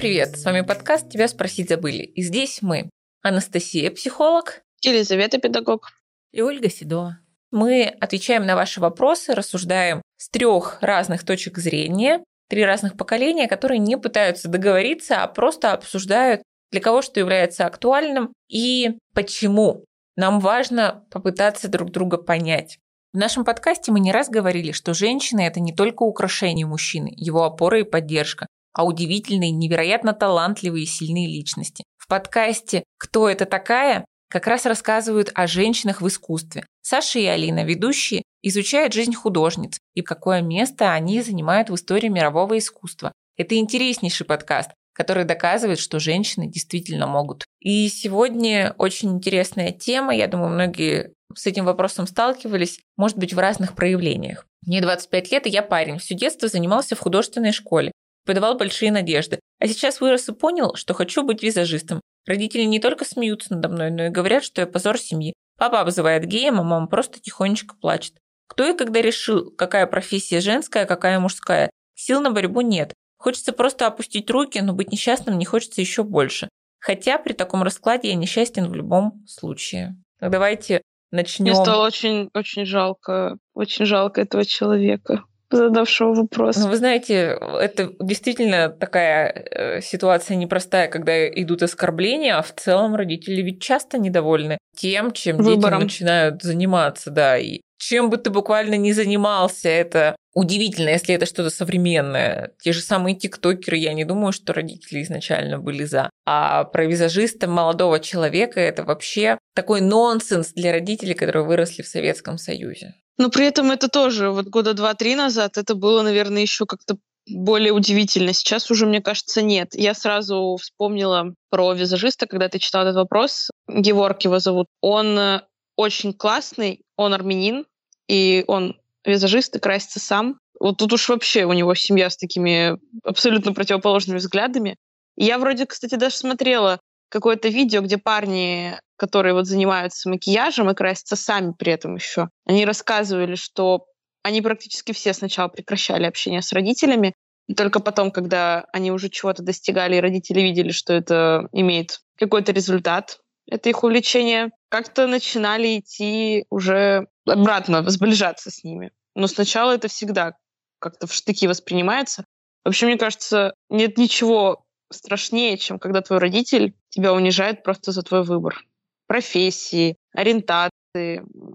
привет! С вами подкаст «Тебя спросить забыли». И здесь мы, Анастасия, психолог. Елизавета, педагог. И Ольга Седова. Мы отвечаем на ваши вопросы, рассуждаем с трех разных точек зрения, три разных поколения, которые не пытаются договориться, а просто обсуждают, для кого что является актуальным и почему. Нам важно попытаться друг друга понять. В нашем подкасте мы не раз говорили, что женщины – это не только украшение мужчины, его опора и поддержка, а удивительные, невероятно талантливые и сильные личности. В подкасте «Кто это такая?» как раз рассказывают о женщинах в искусстве. Саша и Алина, ведущие, изучают жизнь художниц и какое место они занимают в истории мирового искусства. Это интереснейший подкаст, который доказывает, что женщины действительно могут. И сегодня очень интересная тема, я думаю, многие с этим вопросом сталкивались, может быть, в разных проявлениях. Мне 25 лет, и я парень. Всю детство занимался в художественной школе подавал большие надежды. А сейчас вырос и понял, что хочу быть визажистом. Родители не только смеются надо мной, но и говорят, что я позор семьи. Папа обзывает геем, а мама просто тихонечко плачет. Кто и когда решил, какая профессия женская, какая мужская? Сил на борьбу нет. Хочется просто опустить руки, но быть несчастным не хочется еще больше. Хотя при таком раскладе я несчастен в любом случае. Так давайте начнем. Мне стало очень, очень жалко, очень жалко этого человека задавшего вопрос. Ну, вы знаете, это действительно такая э, ситуация непростая, когда идут оскорбления, а в целом родители ведь часто недовольны тем, чем Выбором. дети начинают заниматься, да, и чем бы ты буквально не занимался, это удивительно, если это что-то современное. Те же самые тиктокеры, я не думаю, что родители изначально были за. А про визажиста молодого человека это вообще такой нонсенс для родителей, которые выросли в Советском Союзе. Но при этом это тоже вот года два-три назад это было, наверное, еще как-то более удивительно. Сейчас уже, мне кажется, нет. Я сразу вспомнила про визажиста, когда ты читал этот вопрос. Геворг его зовут. Он э, очень классный, он армянин, и он визажист и красится сам. Вот тут уж вообще у него семья с такими абсолютно противоположными взглядами. Я вроде, кстати, даже смотрела какое-то видео, где парни, которые вот занимаются макияжем и красятся сами при этом еще, они рассказывали, что они практически все сначала прекращали общение с родителями, и только потом, когда они уже чего-то достигали, и родители видели, что это имеет какой-то результат, это их увлечение, как-то начинали идти уже обратно, сближаться с ними. Но сначала это всегда как-то в штыки воспринимается. Вообще, мне кажется, нет ничего страшнее, чем когда твой родитель тебя унижает просто за твой выбор. Профессии, ориентации,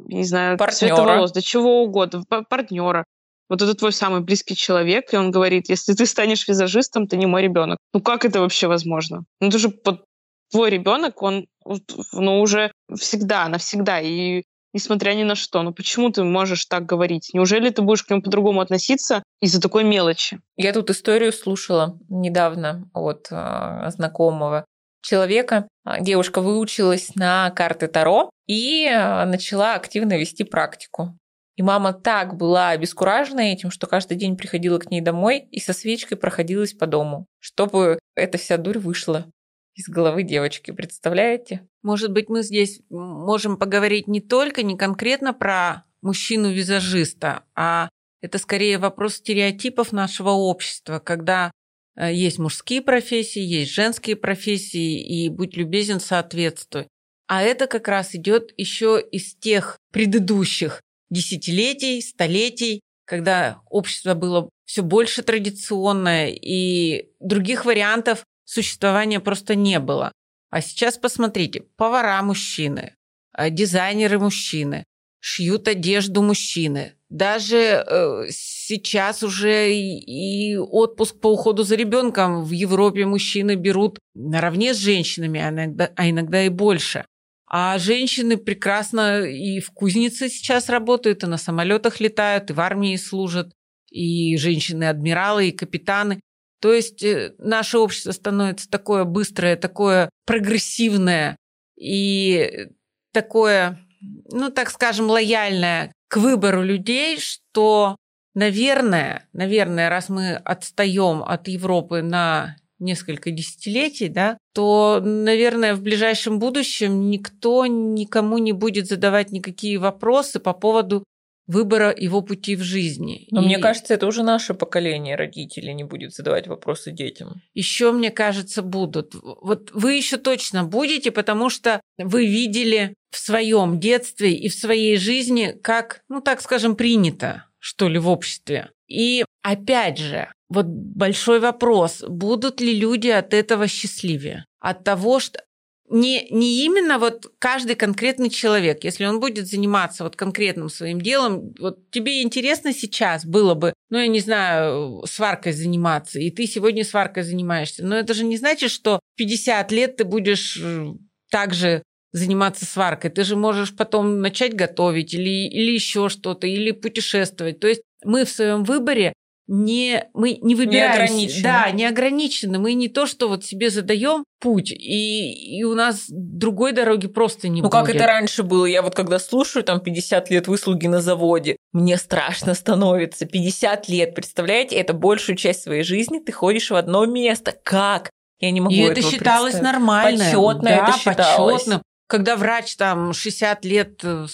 не знаю, партнера. цвета волос, да чего угодно, партнера. Вот это твой самый близкий человек, и он говорит, если ты станешь визажистом, ты не мой ребенок. Ну как это вообще возможно? Ну это же под твой ребенок, он ну, уже всегда, навсегда. И несмотря ни на что. Ну почему ты можешь так говорить? Неужели ты будешь к нему по-другому относиться из-за такой мелочи? Я тут историю слушала недавно от э, знакомого человека. Девушка выучилась на карты Таро и а, начала активно вести практику. И мама так была обескуражена этим, что каждый день приходила к ней домой и со свечкой проходилась по дому, чтобы эта вся дурь вышла из головы девочки, представляете? Может быть, мы здесь можем поговорить не только, не конкретно про мужчину-визажиста, а это скорее вопрос стереотипов нашего общества, когда э, есть мужские профессии, есть женские профессии, и будь любезен, соответствуй. А это как раз идет еще из тех предыдущих десятилетий, столетий, когда общество было все больше традиционное, и других вариантов существования просто не было. А сейчас посмотрите, повара мужчины, э, дизайнеры мужчины, шьют одежду мужчины. Даже э, сейчас уже и, и отпуск по уходу за ребенком в Европе мужчины берут наравне с женщинами, а иногда, а иногда и больше. А женщины прекрасно и в кузнице сейчас работают, и на самолетах летают, и в армии служат, и женщины-адмиралы, и капитаны. То есть э, наше общество становится такое быстрое, такое прогрессивное и такое, ну, так скажем, лояльное к выбору людей, что, наверное, наверное, раз мы отстаем от Европы на несколько десятилетий, да, то, наверное, в ближайшем будущем никто никому не будет задавать никакие вопросы по поводу выбора его пути в жизни. Но и... мне кажется, это уже наше поколение родителей не будет задавать вопросы детям. Еще, мне кажется, будут. Вот вы еще точно будете, потому что вы видели в своем детстве и в своей жизни, как, ну так скажем, принято, что ли, в обществе. И опять же, вот большой вопрос, будут ли люди от этого счастливее? От того, что не, не именно вот каждый конкретный человек, если он будет заниматься вот конкретным своим делом, вот тебе интересно сейчас было бы, ну, я не знаю, сваркой заниматься, и ты сегодня сваркой занимаешься, но это же не значит, что в 50 лет ты будешь э, также заниматься сваркой. Ты же можешь потом начать готовить или, или еще что-то, или путешествовать. То есть мы в своем выборе не, мы не выбираем. Не Да, не ограничены. Мы не то, что вот себе задаем путь, и, и у нас другой дороги просто не ну, будет. Ну, как это раньше было? Я вот когда слушаю там 50 лет выслуги на заводе, мне страшно становится. 50 лет, представляете? Это большую часть своей жизни ты ходишь в одно место. Как? Я не могу И это считалось нормально. Почетно да, это считалось. Почетно когда врач там 60 лет э,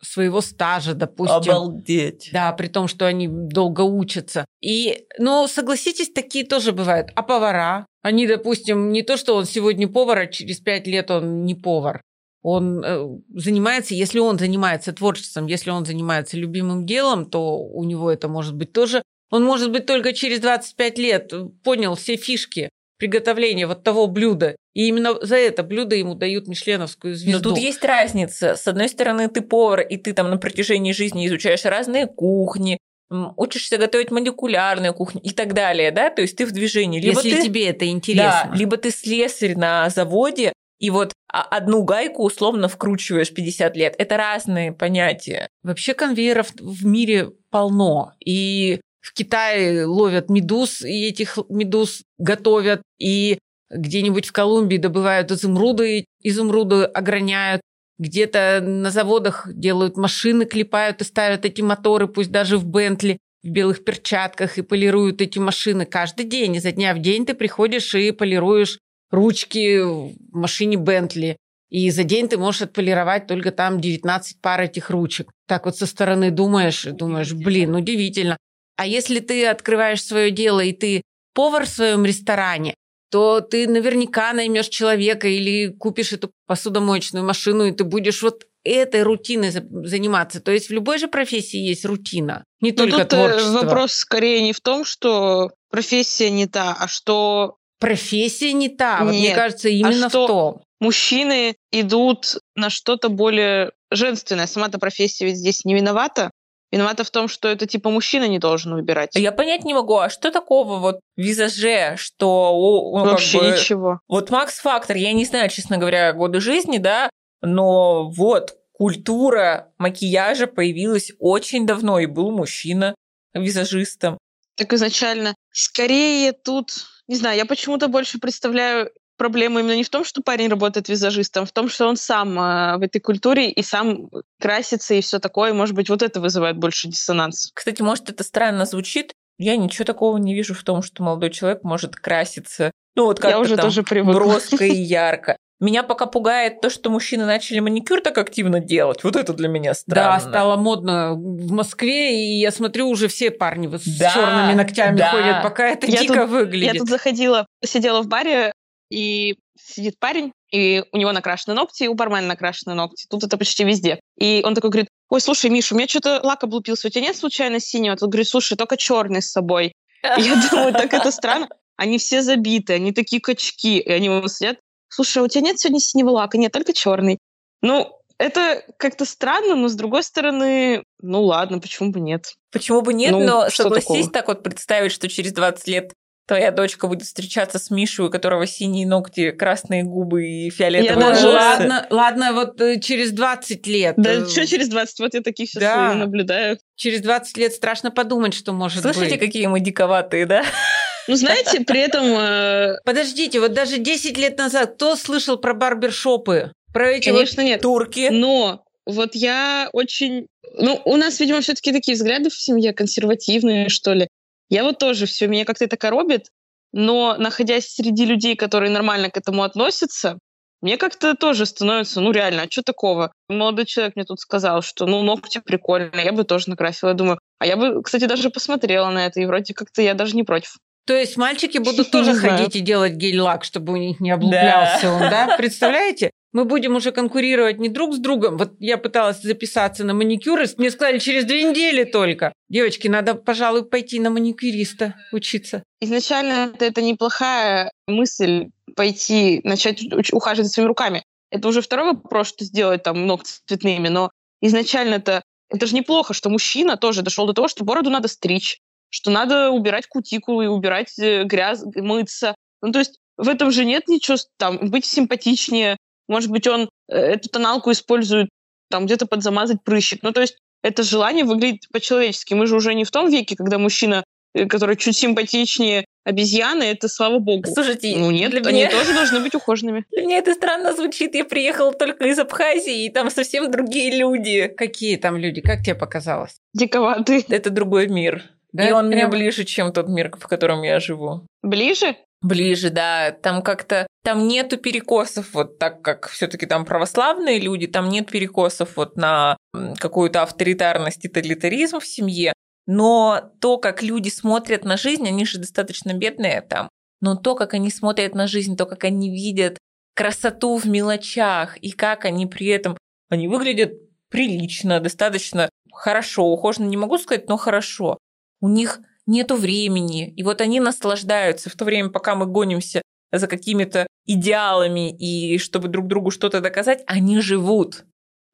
своего стажа, допустим. Обалдеть. Да, при том, что они долго учатся. И, ну, согласитесь, такие тоже бывают. А повара? Они, допустим, не то, что он сегодня повар, а через 5 лет он не повар. Он э, занимается, если он занимается творчеством, если он занимается любимым делом, то у него это может быть тоже он, может быть, только через 25 лет понял все фишки приготовления вот того блюда. И именно за это блюдо ему дают мишленовскую звезду. Но тут есть разница. С одной стороны, ты повар, и ты там на протяжении жизни изучаешь разные кухни, учишься готовить молекулярную кухню и так далее, да, то есть ты в движении. Либо Если ты, тебе это интересно. Да, либо ты слесарь на заводе, и вот одну гайку условно вкручиваешь 50 лет. Это разные понятия. Вообще конвейеров в мире полно. И в Китае ловят медуз, и этих медуз готовят, и где-нибудь в Колумбии добывают изумруды, изумруды ограняют, где-то на заводах делают машины, клепают и ставят эти моторы, пусть даже в Бентли, в белых перчатках, и полируют эти машины каждый день. Изо дня в день ты приходишь и полируешь ручки в машине Бентли. И за день ты можешь отполировать только там 19 пар этих ручек. Так вот со стороны думаешь, думаешь, блин, удивительно. А если ты открываешь свое дело и ты повар в своем ресторане, то ты наверняка наймешь человека или купишь эту посудомоечную машину, и ты будешь вот этой рутиной заниматься. То есть в любой же профессии есть рутина, не Но только тут э, творчество. вопрос скорее не в том, что профессия не та, а что... Профессия не та, Нет, вот мне кажется, именно а что в том. Мужчины идут на что-то более женственное. Сама-то профессия ведь здесь не виновата. Виновата в том, что это типа мужчина не должен выбирать. Я понять не могу, а что такого вот визаже, что... Ну, Вообще бы, ничего. Вот Макс Фактор, я не знаю, честно говоря, годы жизни, да, но вот культура макияжа появилась очень давно, и был мужчина визажистом. Так изначально. Скорее тут, не знаю, я почему-то больше представляю проблема именно не в том, что парень работает визажистом, а в том, что он сам э, в этой культуре и сам красится и все такое. Может быть, вот это вызывает больше диссонанс. Кстати, может, это странно звучит. Я ничего такого не вижу в том, что молодой человек может краситься. Ну, вот как-то Я уже там тоже привыкла. броско и ярко. Меня пока пугает то, что мужчины начали маникюр так активно делать. Вот это для меня странно. Да, стало модно в Москве, и я смотрю, уже все парни с да, черными ногтями да. ходят, пока это я дико тут, выглядит. Я тут заходила, сидела в баре, и сидит парень, и у него накрашены ногти, и у бармена накрашены ногти. Тут это почти везде. И он такой говорит, ой, слушай, Миша, у меня что-то лак облупился, у тебя нет случайно синего? Тут говорит, слушай, только черный с собой. Я думаю, так это странно. Они все забиты, они такие качки, и они вот сидят. Слушай, а у тебя нет сегодня синего лака? Нет, только черный. Ну, это как-то странно, но с другой стороны, ну ладно, почему бы нет? Почему бы нет, ну, но согласись такого? так вот представить, что через 20 лет твоя дочка будет встречаться с Мишей, у которого синие ногти, красные губы и фиолетовые я волосы. Ладно, ладно, вот э, через 20 лет. Да, э, что через 20? Вот я таких сейчас да. наблюдаю. Через 20 лет страшно подумать, что может Слышите, быть. Слышите, какие мы диковатые, да? Ну, знаете, при этом... Э, Подождите, вот даже 10 лет назад кто слышал про барбершопы? Про эти Конечно, вот нет. турки? Но вот я очень... Ну, у нас, видимо, все таки такие взгляды в семье консервативные, что ли. Я вот тоже все, меня как-то это коробит, но находясь среди людей, которые нормально к этому относятся, мне как-то тоже становится, ну реально, а что такого? Молодой человек мне тут сказал, что ну ногти прикольные, я бы тоже накрасила. Я думаю, а я бы, кстати, даже посмотрела на это, и вроде как-то я даже не против. То есть мальчики будут тоже ходить и делать гель-лак, чтобы у них не облуплялся он, да? Представляете? Мы будем уже конкурировать не друг с другом. Вот я пыталась записаться на маникюр, и мне сказали, через две недели только. Девочки, надо, пожалуй, пойти на маникюриста учиться. Изначально это, это неплохая мысль пойти, начать ухаживать своими руками. Это уже второй вопрос, что сделать там ногти цветными, но изначально это это же неплохо, что мужчина тоже дошел до того, что бороду надо стричь, что надо убирать кутикулу и убирать э, грязь, мыться. Ну, то есть в этом же нет ничего, там, быть симпатичнее, может быть, он э, эту тоналку использует там где-то подзамазать прыщик. Ну, то есть это желание выглядит по-человечески. Мы же уже не в том веке, когда мужчина, э, который чуть симпатичнее обезьяны, это слава богу. Слушайте, ну нет, они меня... тоже должны быть ухоженными. Для меня это странно звучит. Я приехала только из Абхазии, и там совсем другие люди. Какие там люди? Как тебе показалось? Диковатые. Это другой мир. Да, и он прям... мне ближе, чем тот мир, в котором я живу. Ближе? Ближе, да. Там как-то там нету перекосов, вот так как все-таки там православные люди, там нет перекосов вот на какую-то авторитарность и тоталитаризм в семье. Но то, как люди смотрят на жизнь, они же достаточно бедные там. Но то, как они смотрят на жизнь, то, как они видят красоту в мелочах, и как они при этом, они выглядят прилично, достаточно хорошо, ухоженно не могу сказать, но хорошо. У них нету времени. И вот они наслаждаются в то время, пока мы гонимся за какими-то идеалами и чтобы друг другу что-то доказать, они живут.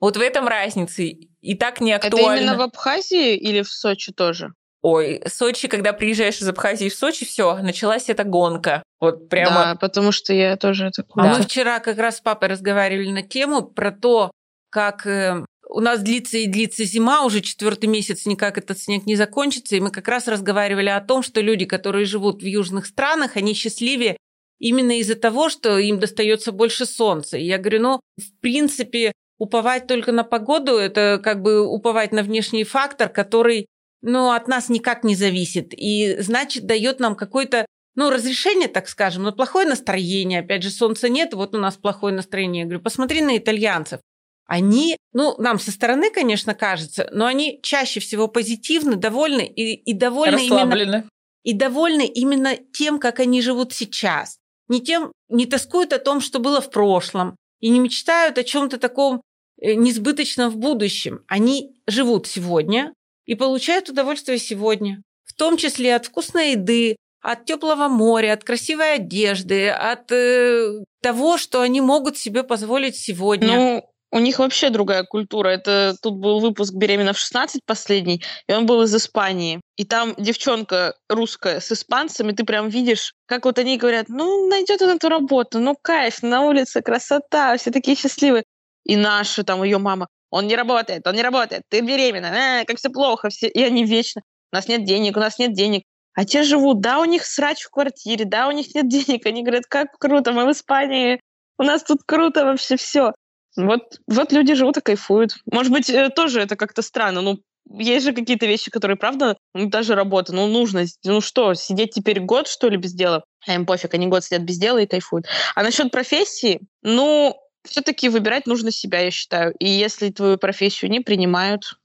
Вот в этом разница. И так не актуально. Это именно в Абхазии или в Сочи тоже? Ой, Сочи, когда приезжаешь из Абхазии в Сочи, все, началась эта гонка. Вот прямо. Да, потому что я тоже это помню. А мы вчера как раз с папой разговаривали на тему про то, как э, у нас длится и длится зима, уже четвертый месяц никак этот снег не закончится, и мы как раз разговаривали о том, что люди, которые живут в южных странах, они счастливее именно из-за того, что им достается больше солнца. И я говорю, ну, в принципе, уповать только на погоду – это как бы уповать на внешний фактор, который, ну, от нас никак не зависит. И, значит, дает нам какое-то ну, разрешение, так скажем, но плохое настроение. Опять же, солнца нет, вот у нас плохое настроение. Я говорю, посмотри на итальянцев они, ну, нам со стороны, конечно, кажется, но они чаще всего позитивны, довольны и, и довольны именно и довольны именно тем, как они живут сейчас. Не тем, не тоскуют о том, что было в прошлом, и не мечтают о чем-то таком э, несбыточном в будущем. Они живут сегодня и получают удовольствие сегодня, в том числе от вкусной еды, от теплого моря, от красивой одежды, от э, того, что они могут себе позволить сегодня. Ну, у них вообще другая культура. Это тут был выпуск «Беременна в 16» последний, и он был из Испании. И там девчонка русская с испанцами, ты прям видишь, как вот они говорят, ну, найдет она эту работу, ну, кайф, на улице красота, все такие счастливые. И наша, там, ее мама, он не работает, он не работает, ты беременна, а, как все плохо, все. И они вечно, у нас нет денег, у нас нет денег. А те живут, да, у них срач в квартире, да, у них нет денег. Они говорят, как круто, мы в Испании, у нас тут круто вообще все. Вот, вот люди живут и кайфуют. Может быть, э, тоже это как-то странно. Ну, есть же какие-то вещи, которые, правда, ну, даже работа, ну, нужно, ну что, сидеть теперь год, что ли, без дела? А им пофиг, они год сидят без дела и кайфуют. А насчет профессии, ну, все-таки выбирать нужно себя, я считаю. И если твою профессию не принимают,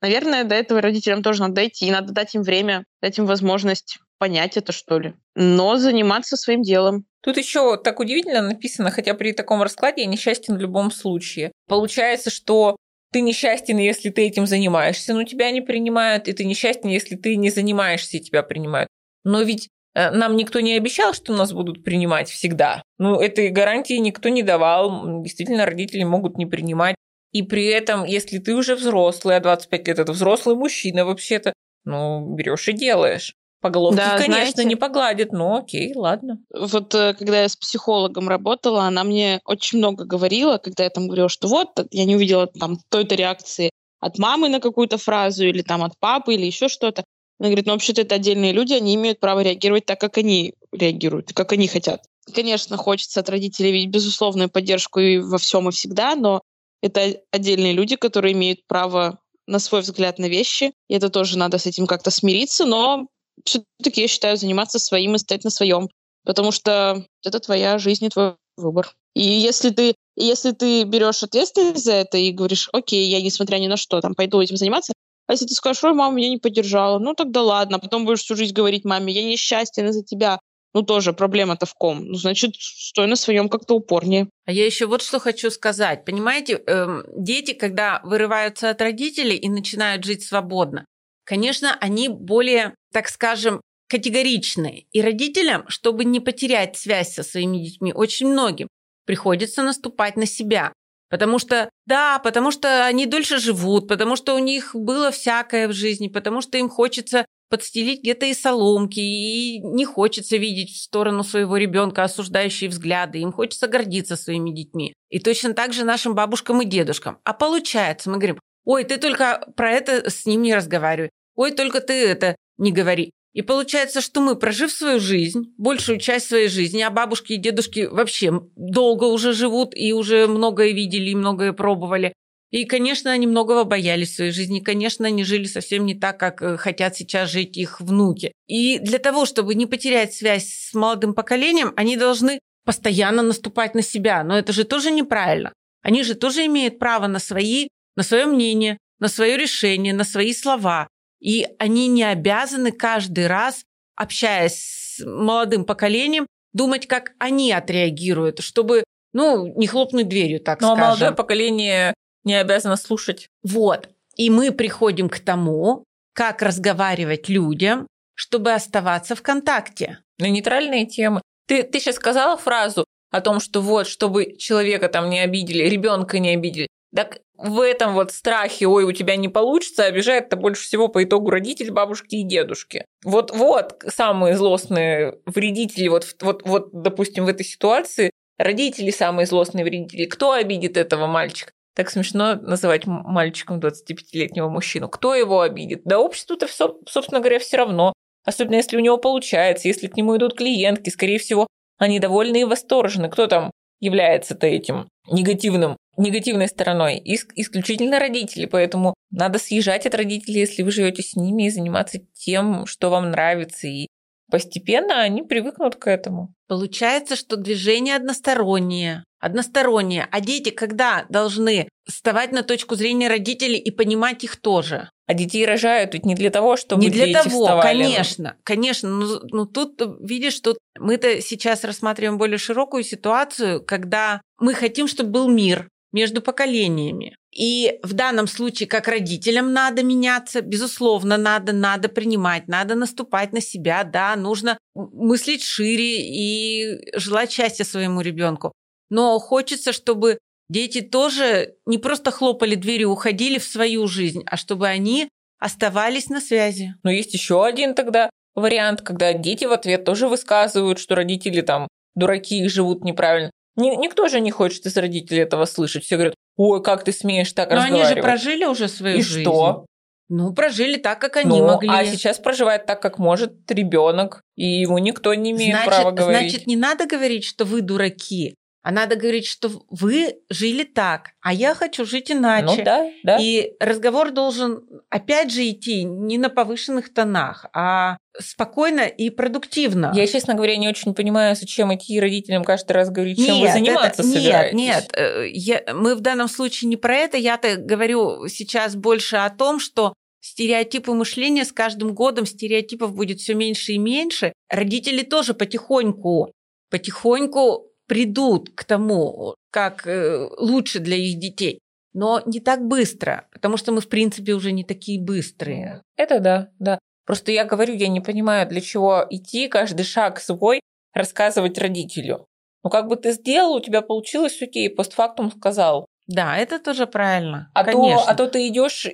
наверное, до этого родителям тоже надо дойти, и надо дать им время, дать им возможность понять это, что ли. Но заниматься своим делом. Тут еще так удивительно написано, хотя при таком раскладе я несчастен в любом случае. Получается, что ты несчастен, если ты этим занимаешься, но тебя не принимают, и ты несчастен, если ты не занимаешься, и тебя принимают. Но ведь э, нам никто не обещал, что нас будут принимать всегда. Ну, этой гарантии никто не давал. Действительно, родители могут не принимать. И при этом, если ты уже взрослый, а 25 лет это взрослый мужчина вообще-то, ну, берешь и делаешь. По головке, да, конечно, знаете, не погладит, но окей, ладно. Вот э, когда я с психологом работала, она мне очень много говорила, когда я там говорила, что вот, я не увидела там той-то реакции от мамы на какую-то фразу или там от папы или еще что-то. Она говорит, ну вообще-то это отдельные люди, они имеют право реагировать так, как они реагируют, как они хотят. Конечно, хочется от родителей видеть безусловную поддержку и во всем и всегда, но это отдельные люди, которые имеют право на свой взгляд на вещи, и это тоже надо с этим как-то смириться, но все-таки я считаю заниматься своим и стоять на своем, потому что это твоя жизнь и твой выбор. И если ты, если ты берешь ответственность за это и говоришь, окей, я несмотря ни на что там пойду этим заниматься, а если ты скажешь, ой, мама меня не поддержала, ну тогда ладно, а потом будешь всю жизнь говорить маме, я несчастен из-за тебя, ну тоже проблема-то в ком. Ну, значит, стой на своем как-то упорнее. А я еще вот что хочу сказать. Понимаете, эм, дети, когда вырываются от родителей и начинают жить свободно, конечно, они более, так скажем, категоричны. И родителям, чтобы не потерять связь со своими детьми, очень многим приходится наступать на себя. Потому что, да, потому что они дольше живут, потому что у них было всякое в жизни, потому что им хочется подстелить где-то и соломки, и не хочется видеть в сторону своего ребенка осуждающие взгляды, им хочется гордиться своими детьми. И точно так же нашим бабушкам и дедушкам. А получается, мы говорим, ой, ты только про это с ним не разговаривай, ой, только ты это не говори. И получается, что мы, прожив свою жизнь, большую часть своей жизни, а бабушки и дедушки вообще долго уже живут и уже многое видели и многое пробовали, и, конечно, они многого боялись в своей жизни. Конечно, они жили совсем не так, как э, хотят сейчас жить их внуки. И для того, чтобы не потерять связь с молодым поколением, они должны постоянно наступать на себя. Но это же тоже неправильно. Они же тоже имеют право на свои, на свое мнение, на свое решение, на свои слова. И они не обязаны каждый раз, общаясь с молодым поколением, думать, как они отреагируют, чтобы ну, не хлопнуть дверью, так Но скажем. Но молодое поколение не обязана слушать. Вот. И мы приходим к тому, как разговаривать людям, чтобы оставаться в контакте. На нейтральные темы. Ты, ты сейчас сказала фразу о том, что вот, чтобы человека там не обидели, ребенка не обидели. Так в этом вот страхе, ой, у тебя не получится, обижает-то больше всего по итогу родители, бабушки и дедушки. Вот, вот самые злостные вредители, вот, вот, вот, допустим, в этой ситуации родители самые злостные вредители. Кто обидит этого мальчика? Так смешно называть мальчиком 25-летнего мужчину. Кто его обидит? Да обществу-то, собственно говоря, все равно. Особенно если у него получается, если к нему идут клиентки, скорее всего, они довольны и восторжены. Кто там является-то этим негативным, негативной стороной? Ис- исключительно родители, поэтому надо съезжать от родителей, если вы живете с ними, и заниматься тем, что вам нравится, и постепенно они привыкнут к этому. Получается, что движение одностороннее. Одностороннее. А дети когда должны вставать на точку зрения родителей и понимать их тоже? А детей рожают ведь не для того, чтобы Не для дети того, вставали. конечно, конечно. Но, но тут, видишь, тут мы-то сейчас рассматриваем более широкую ситуацию, когда мы хотим, чтобы был мир между поколениями. И в данном случае, как родителям надо меняться, безусловно, надо, надо принимать, надо наступать на себя, да, нужно мыслить шире и желать счастья своему ребенку. Но хочется, чтобы дети тоже не просто хлопали дверью, уходили в свою жизнь, а чтобы они оставались на связи. Но есть еще один тогда вариант, когда дети в ответ тоже высказывают, что родители там дураки и живут неправильно. Никто же не хочет из родителей этого слышать. Все говорят, ой, как ты смеешь так Но разговаривать. они же прожили уже свою И жизнь. что? Ну, прожили так, как они Ну, могли. А сейчас проживает так, как может ребенок, и ему никто не имеет значит, права говорить. Значит, не надо говорить, что вы дураки, а надо говорить, что вы жили так, а я хочу жить иначе. Ну да, да. И разговор должен опять же идти не на повышенных тонах, а спокойно и продуктивно. Я, честно говоря, не очень понимаю, зачем идти родителям каждый раз говорить, чем вы заниматься это, собираетесь. Нет, нет, э, я, мы в данном случае не про это. Я-то говорю сейчас больше о том, что стереотипы мышления с каждым годом стереотипов будет все меньше и меньше. Родители тоже потихоньку, потихоньку придут к тому, как э, лучше для их детей. Но не так быстро, потому что мы, в принципе, уже не такие быстрые. Это да, да. Просто я говорю, я не понимаю, для чего идти каждый шаг свой рассказывать родителю. Ну, как бы ты сделал, у тебя получилось, окей, постфактум сказал. Да, это тоже правильно. А, Конечно. то, а то ты идешь,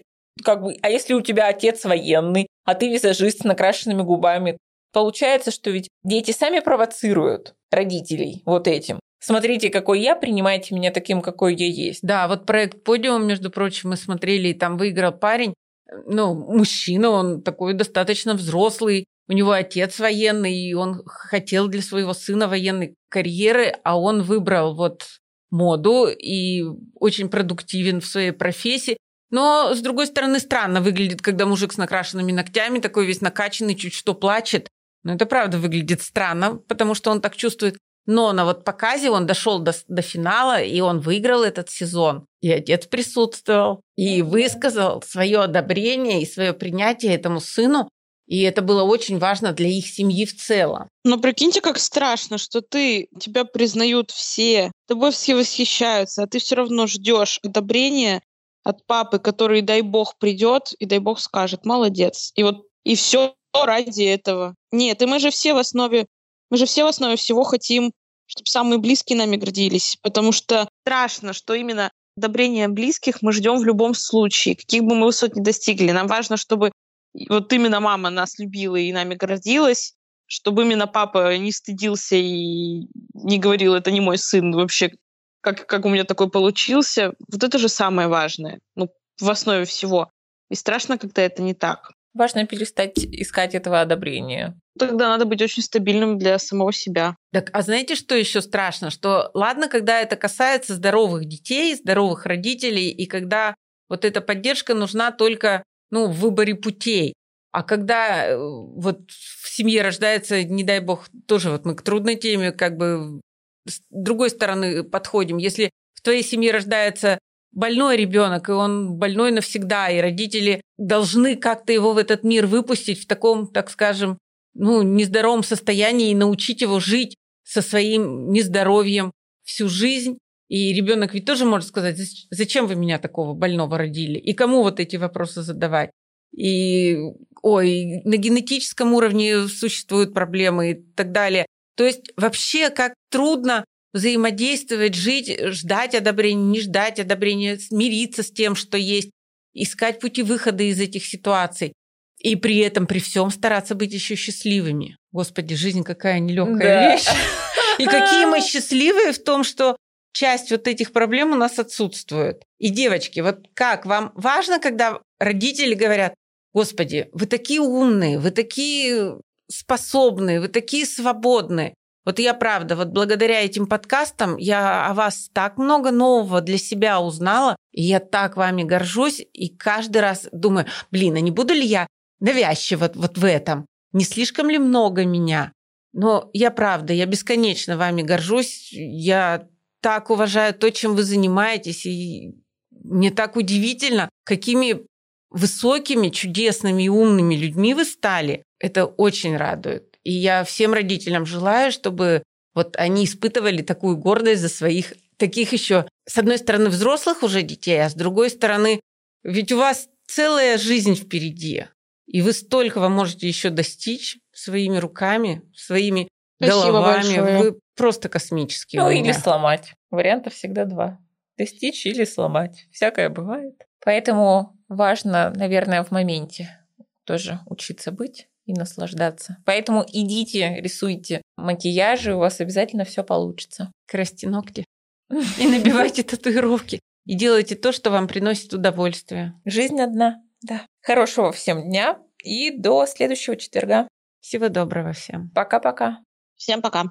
как бы, а если у тебя отец военный, а ты визажист с накрашенными губами, получается, что ведь дети сами провоцируют родителей вот этим. Смотрите, какой я, принимайте меня таким, какой я есть. Да, вот проект «Подиум», между прочим, мы смотрели, и там выиграл парень, ну, мужчина, он такой достаточно взрослый, у него отец военный, и он хотел для своего сына военной карьеры, а он выбрал вот моду и очень продуктивен в своей профессии. Но, с другой стороны, странно выглядит, когда мужик с накрашенными ногтями, такой весь накачанный, чуть что плачет. Но это правда выглядит странно, потому что он так чувствует. Но на вот показе он дошел до, до финала, и он выиграл этот сезон. И отец присутствовал, и высказал свое одобрение и свое принятие этому сыну. И это было очень важно для их семьи в целом. Но прикиньте, как страшно, что ты, тебя признают все, тобой все восхищаются, а ты все равно ждешь одобрения от папы, который, дай бог, придет и дай бог скажет, молодец. И вот и все ради этого. Нет, и мы же все в основе мы же все в основе всего хотим, чтобы самые близкие нами гордились, потому что страшно, что именно одобрение близких мы ждем в любом случае, каких бы мы высот не достигли. Нам важно, чтобы вот именно мама нас любила и нами гордилась, чтобы именно папа не стыдился и не говорил, это не мой сын вообще, как, как у меня такой получился. Вот это же самое важное, ну, в основе всего. И страшно, когда это не так. Важно перестать искать этого одобрения. Тогда надо быть очень стабильным для самого себя. Так, а знаете, что еще страшно? Что ладно, когда это касается здоровых детей, здоровых родителей, и когда вот эта поддержка нужна только ну, в выборе путей. А когда э, вот в семье рождается, не дай бог, тоже вот мы к трудной теме как бы с другой стороны подходим. Если в твоей семье рождается больной ребенок, и он больной навсегда, и родители должны как-то его в этот мир выпустить в таком, так скажем, ну, нездоровом состоянии и научить его жить со своим нездоровьем всю жизнь. И ребенок ведь тоже может сказать, зачем вы меня такого больного родили? И кому вот эти вопросы задавать? И, ой, на генетическом уровне существуют проблемы и так далее. То есть вообще как трудно взаимодействовать, жить, ждать одобрения, не ждать одобрения, смириться с тем, что есть, искать пути выхода из этих ситуаций. И при этом, при всем стараться быть еще счастливыми. Господи, жизнь какая нелегкая да. вещь. И какие мы счастливые в том, что часть вот этих проблем у нас отсутствует. И девочки, вот как вам важно, когда родители говорят, Господи, вы такие умные, вы такие способные, вы такие свободные. Вот я правда, вот благодаря этим подкастам я о вас так много нового для себя узнала, и я так вами горжусь, и каждый раз думаю, блин, а не буду ли я навязчива вот в этом? Не слишком ли много меня? Но я правда, я бесконечно вами горжусь, я так уважаю то, чем вы занимаетесь, и мне так удивительно, какими высокими, чудесными и умными людьми вы стали. Это очень радует. И я всем родителям желаю, чтобы вот они испытывали такую гордость за своих таких еще, с одной стороны, взрослых уже детей, а с другой стороны, ведь у вас целая жизнь впереди. И вы столько вы можете еще достичь своими руками, своими Спасибо головами. Большое. Вы просто космические. Ну или сломать. Вариантов всегда два. Достичь или сломать. Всякое бывает. Поэтому важно, наверное, в моменте тоже учиться быть и наслаждаться. Поэтому идите, рисуйте макияжи, у вас обязательно все получится. Красьте ногти и набивайте татуировки. И делайте то, что вам приносит удовольствие. Жизнь одна. Да. Хорошего всем дня и до следующего четверга. Всего доброго всем. Пока-пока. Всем пока.